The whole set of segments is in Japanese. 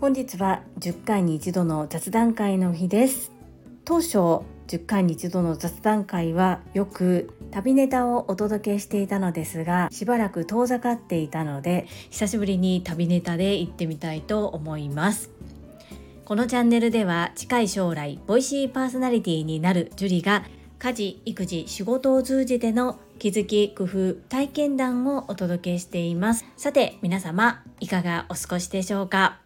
本日は10回に一度の雑談会の日です。当初10回に一度の雑談会はよく旅ネタをお届けしていたのですがしばらく遠ざかっていたので久しぶりに旅ネタで行ってみたいと思います。このチャンネルでは近い将来ボイシーパーソナリティになるジュリが家事育児仕事を通じての気づき工夫体験談をお届けしています。さて皆様いかがお過ごしでしょうか？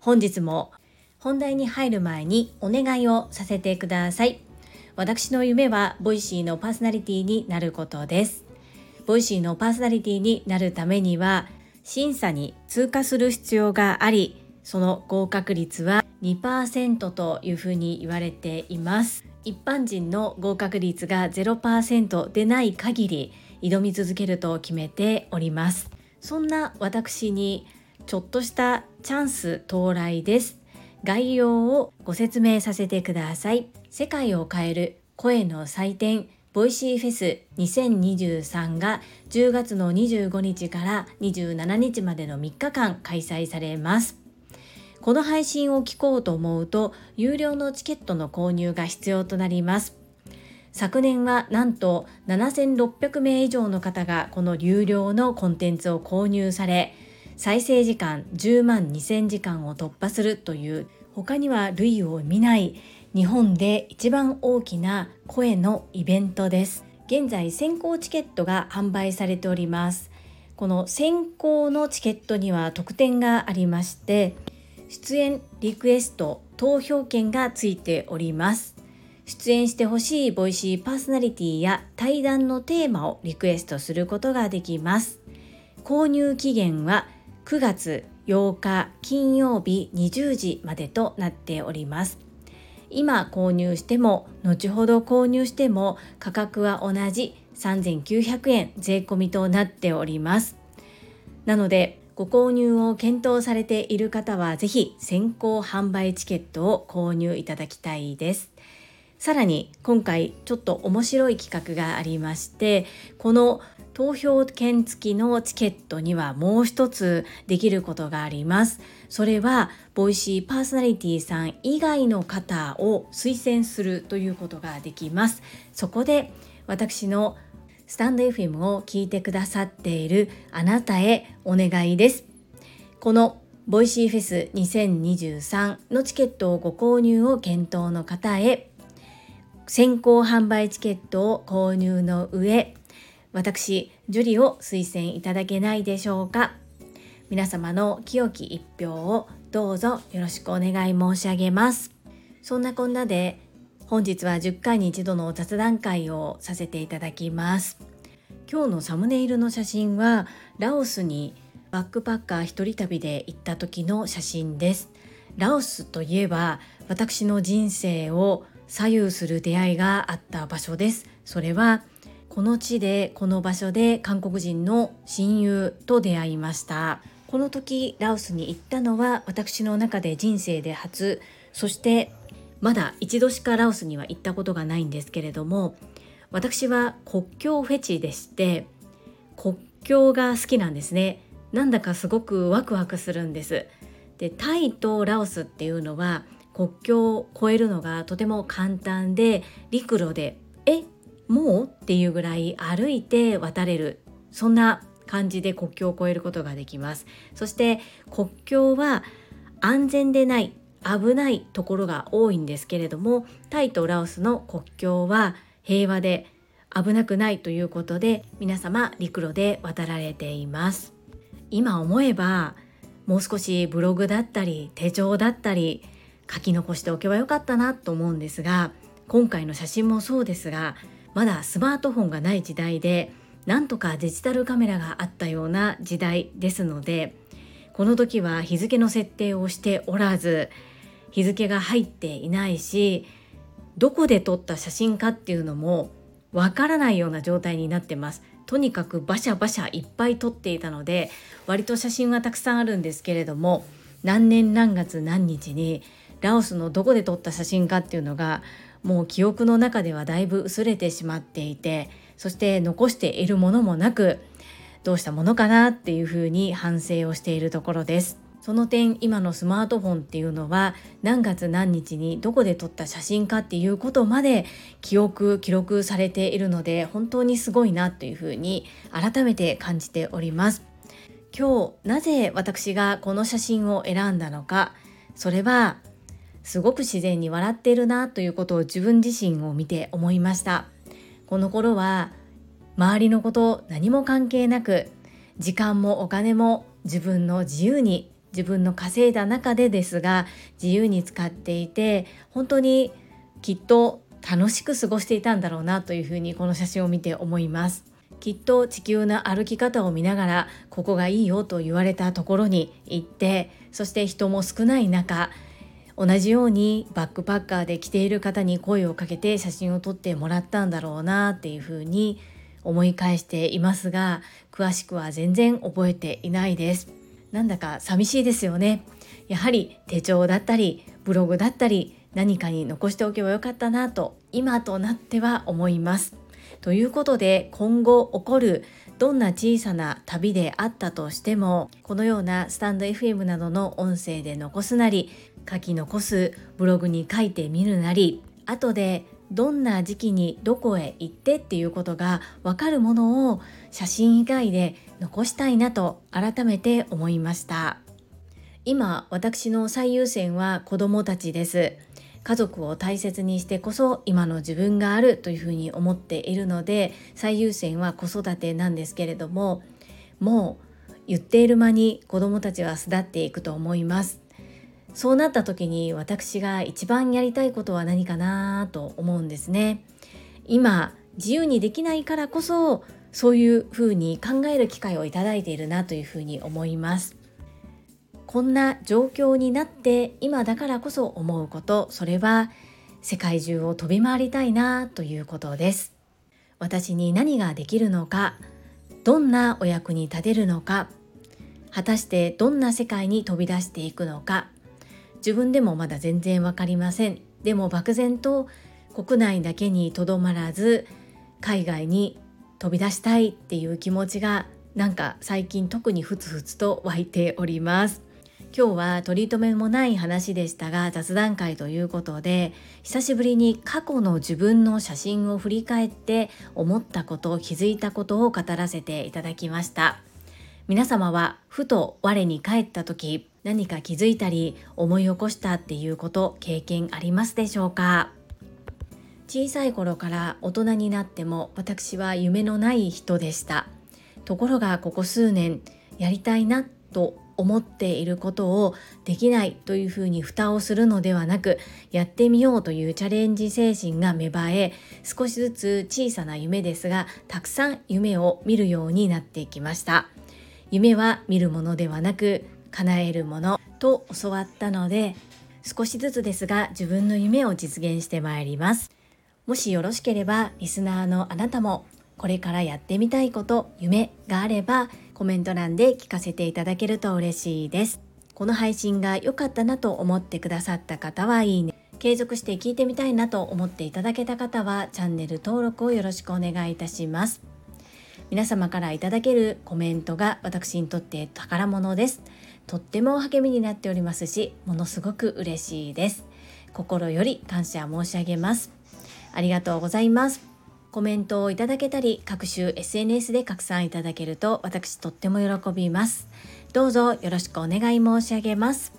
本日も本題に入る前にお願いをさせてください。私の夢はボイシーのパーソナリティになることです。ボイシーのパーソナリティになるためには審査に通過する必要がありその合格率は2%というふうに言われています。一般人の合格率が0%でない限り挑み続けると決めております。そんな私にちょっとしたチャンス到来です。概要をご説明させてください。世界を変える声の祭典ボイシーフェス2023が10月の25日から27日までの3日間開催されます。この配信を聞こうと思うと有料のチケットの購入が必要となります。昨年はなんと7600名以上の方がこの有料のコンテンツを購入され再生時間10万2000時間を突破するという他には類を見ない日本で一番大きな声のイベントです。現在先行チケットが販売されております。この先行のチケットには特典がありまして出演リクエスト投票権がついております。出演してほしいボイシーパーソナリティや対談のテーマをリクエストすることができます。購入期限は9月8日金曜日20時までとなっております。今購入しても後ほど購入しても価格は同じ3900円税込みとなっております。なのでご購入を検討されている方は是非先行販売チケットを購入いただきたいですさらに今回ちょっと面白い企画がありましてこの投票券付きのチケットにはもう一つできることがあります。それは、ボイシーパーソナリティさん以外の方を推薦するということができます。そこで、私のスタンド FM を聞いてくださっているあなたへお願いです。このボイシーフェス2023のチケットをご購入を検討の方へ先行販売チケットを購入の上私、ジュリを推薦いただけないでしょうか。皆様の清き一票をどうぞよろしくお願い申し上げます。そんなこんなで本日は10回に一度の雑談会をさせていただきます。今日のサムネイルの写真はラオスにバックパッカー一人旅で行った時の写真です。ラオスといえば私の人生を左右する出会いがあった場所です。それはこの地でこの場所で韓国人の親友と出会いましたこの時ラオスに行ったのは私の中で人生で初そしてまだ一度しかラオスには行ったことがないんですけれども私は国境フェチでして国境が好きなんですね。なんだかすごくワクワクするんです。でタイとラオスっていうのは国境を越えるのがとても簡単で陸路でえもうっていうぐらい歩いて渡れるそんな感じで国境を越えることができます。そして国境は安全でない危ないところが多いんですけれどもタイとラオスの国境は平和で危なくないということで皆様陸路で渡られています。今思えばもう少しブログだったり手帳だったり書き残しておけばよかったなと思うんですが今回の写真もそうですがまだスマートフォンがない時代でなんとかデジタルカメラがあったような時代ですのでこの時は日付の設定をしておらず日付が入っていないしどこで撮った写真かっていうのもわからないような状態になってます。とにかくバシャバシャいっぱい撮っていたので割と写真はたくさんあるんですけれども何年何月何日にラオスのどこで撮った写真かっていうのがもう記憶の中ではだいぶ薄れてしまっていてそして残しているものもなくどうしたものかなっていうふうに反省をしているところです。その点今のスマートフォンっていうのは何月何日にどこで撮った写真かっていうことまで記憶記録されているので本当にすごいなというふうに改めて感じております。今日なぜ私がこの写真を選んだのかそれはすごく自然に笑っているなということを自分自身を見て思いました。この頃は周りのこと何も関係なく時間もお金も自分の自由に自分の稼いだ中でですが自由に使っていて本当にきっと楽しく過ごしていたんだろうなというふうにこの写真を見て思います。きっと地球の歩き方を見ながらここがいいよと言われたところに行ってそして人も少ない中同じようにバックパッカーで来ている方に声をかけて写真を撮ってもらったんだろうなっていうふうに思い返していますが詳しくは全然覚えていないです。なんだか寂しいですよね。やはり手帳だったりブログだったり何かに残しておけばよかったなと今となっては思います。ということで今後起こるどんな小さな旅であったとしてもこのようなスタンド FM などの音声で残すなり書き残すブログに書いてみるなり後でどんな時期にどこへ行ってっていうことが分かるものを写真以外で残したいなと改めて思いました。今私の最優先は子供たちです。家族を大切にしてこそ今の自分があるというふうに思っているので最優先は子育てなんですけれどももう言っている間に子供たちは巣立っていくと思います。そうなった時に私が一番やりたいことは何かなと思うんですね。今自由にできないからこそそういうふうに考える機会をいただいているなというふうに思います。こんな状況になって今だからこそ思うことそれは世界中を飛び回りたいなということです。私に何ができるのかどんなお役に立てるのか果たしてどんな世界に飛び出していくのか自分でもまだ全然わかりません。でも漠然と国内だけにとどまらず海外に飛び出したいっていう気持ちがなんか最近特にふつふつと湧いております。今日は取り留めもない話でしたが雑談会ということで久しぶりに過去の自分の写真を振り返って思ったこと気づいたことを語らせていただきました。皆様はふと我に返った時何か気づいたり思い起こしたっていうこと経験ありますでしょうか？小さい頃から大人になっても私は夢のない人でした。ところがここ数年やりたいなと思っていることをできないというふうに蓋をするのではなくやってみようというチャレンジ精神が芽生え少しずつ小さな夢ですがたくさん夢を見るようになってきました。夢は見るものではなく叶えるものと教わったので少しずつですが自分の夢を実現してまいります。もしよろしければリスナーのあなたもこれからやってみたいこと夢があればコメント欄で聞かせていただけると嬉しいです。この配信が良かったなと思ってくださった方はいいね。継続して聞いてみたいなと思っていただけた方はチャンネル登録をよろしくお願いいたします。皆様からいただけるコメントが私にとって宝物です。とっても励みになっておりますしものすごく嬉しいです。心より感謝申し上げます。ありがとうございます。コメントをいただけたり各種 SNS で拡散いただけると私とっても喜びます。どうぞよろしくお願い申し上げます。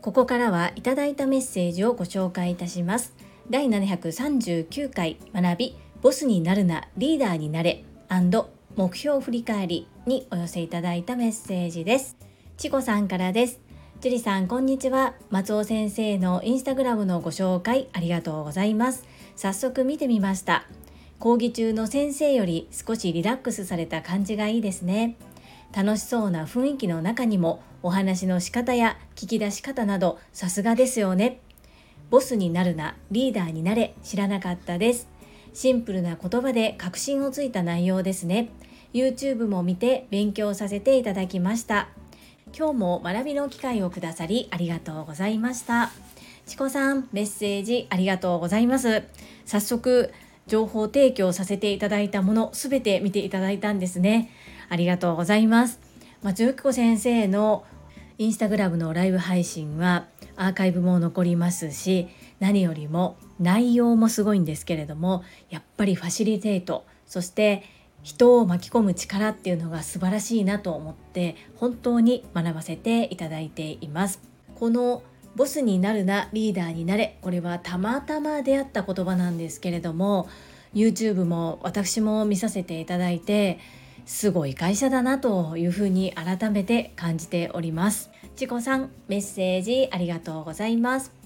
ここからはいただいたメッセージをご紹介いたします。第739回学びボスになるなリーダーになれ目標振り返りにお寄せいただいたメッセージです。ちこさんからです。樹里さん、こんにちは。松尾先生のインスタグラムのご紹介ありがとうございます。早速見てみました。講義中の先生より少しリラックスされた感じがいいですね。楽しそうな雰囲気の中にもお話の仕方や聞き出し方などさすがですよね。ボスになるな、リーダーになれ、知らなかったです。シンプルな言葉で確信をついた内容ですね。YouTube も見て勉強させていただきました。今日も学びの機会をくださりありがとうございました。チコさん、メッセージありがとうございます。早速、情報提供させていただいたものすべて見ていただいたんですねありがとうございます松由子先生のインスタグラムのライブ配信はアーカイブも残りますし何よりも内容もすごいんですけれどもやっぱりファシリテートそして人を巻き込む力っていうのが素晴らしいなと思って本当に学ばせていただいています。このボスになるなリーダーになれこれはたまたま出会った言葉なんですけれども YouTube も私も見させていただいてすごい会社だなというふうに改めて感じております。ちこさんメッセージありがとうございます。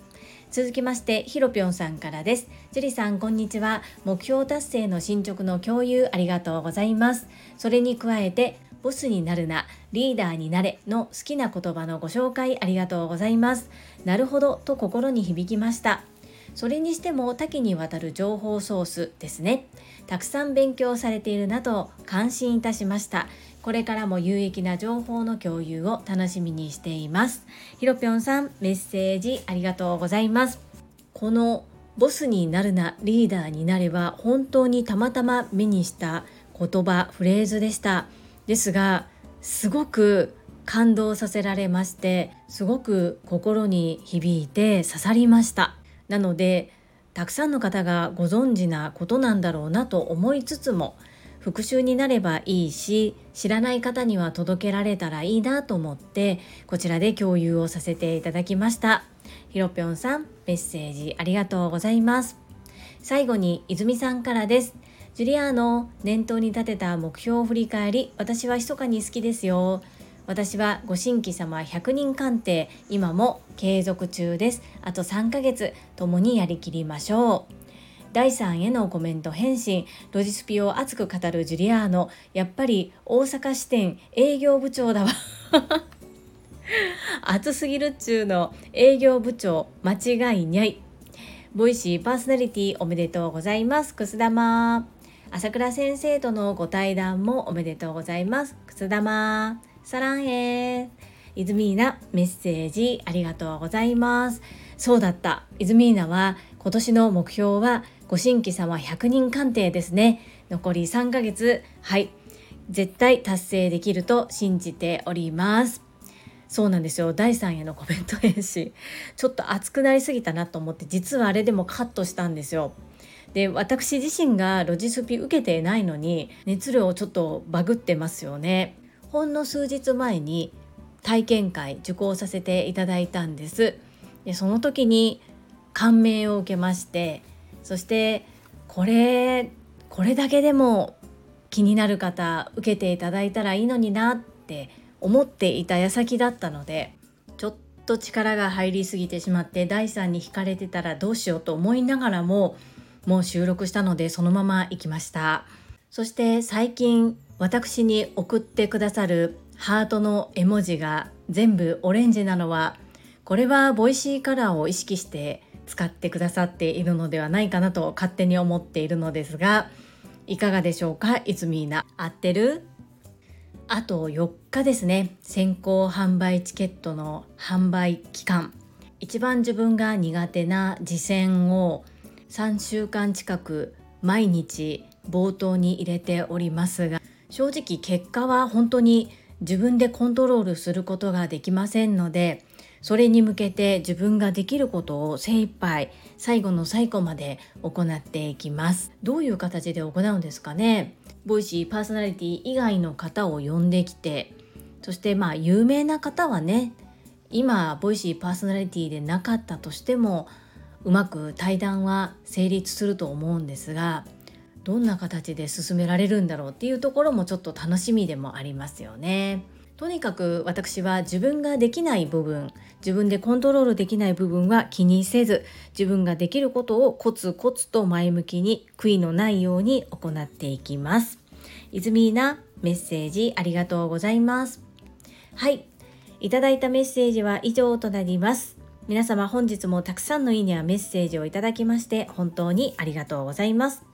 続きましてひろぴょんさんからです樹里さんこんにちは目標達成の進捗の共有ありがとうございますそれに加えてボスになるな、リーダーになれの好きな言葉のご紹介ありがとうございます。なるほどと心に響きました。それにしても多岐にわたる情報ソースですね。たくさん勉強されているなと感心いたしました。これからも有益な情報の共有を楽しみにしています。ひろぴょんさん、メッセージありがとうございます。このボスになるな、リーダーになれば本当にたまたま目にした言葉、フレーズでした。ですがすごく感動させられましてすごく心に響いて刺さりましたなのでたくさんの方がご存知なことなんだろうなと思いつつも復習になればいいし知らない方には届けられたらいいなと思ってこちらで共有をさせていただきました。ひろぴょんさんメッセージありがとうございます。最後に泉さんからです。ジュリアーノ念頭に立てた目標を振り返り私は密かに好きですよ。私はご新規様100人鑑定今も継続中です。あと3ヶ月共にやりきりましょう。第3へのコメント返信ロジスピを熱く語るジュリアーノやっぱり大阪支店営業部長だわ。熱すぎるっちゅうの営業部長間違いにゃい。ボイシーパーソナリティおめでとうございます。くす玉。朝倉先生とのご対談もおめでとうございます。くつ玉、サランへイズミーナ、メッセージありがとうございます。そうだった。イズミーナは今年の目標はご新規様100人鑑定ですね。残り3ヶ月、はい。絶対達成できると信じております。そうなんですよ第3へのコメント返信ちょっと熱くなりすぎたなと思って実はあれでもカットしたんですよで私自身がロジスピ受けてないのに熱量をちょっとバグってますよねほんの数日前に体験会受講させていただいたんです。でその時に感銘を受けましてそしてこれこれだけでも気になる方受けていただいたらいいのになって思っていた矢先だったのでちょっと力が入りすぎてしまって第3に引かれてたらどうしようと思いながらももう収録したのでそのまま行きました。そして最近私に送ってくださるハートの絵文字が全部オレンジなのはこれはボイシーカラーを意識して使ってくださっているのではないかなと勝手に思っているのですがいかがでしょうかいつみーな合ってる？あと4日ですね。先行販売チケットの販売期間。一番自分が苦手な次戦を3週間近く毎日冒頭に入れておりますが正直結果は本当に自分でコントロールすることができませんのでそれに向けて自分ができることを精一杯最後の最後まで行っていきます。どういう形で行うんですかね？ボイシーパーソナリティ以外の方を呼んできてそしてまあ有名な方はね今ボイシーパーソナリティでなかったとしてもうまく対談は成立すると思うんですがどんな形で進められるんだろうっていうところもちょっと楽しみでもありますよね。とにかく私は自分ができない部分自分でコントロールできない部分は気にせず自分ができることをコツコツと前向きに悔いのないように行っていきます。いずみーなメッセージありがとうございます。はい。いただいたメッセージは以上となります。皆様本日もたくさんのいいねやメッセージをいただきまして本当にありがとうございます。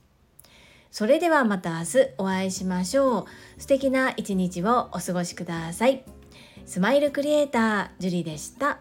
それではまた明日お会いしましょう。素敵な一日をお過ごしください。スマイルクリエイター、ジュリでした。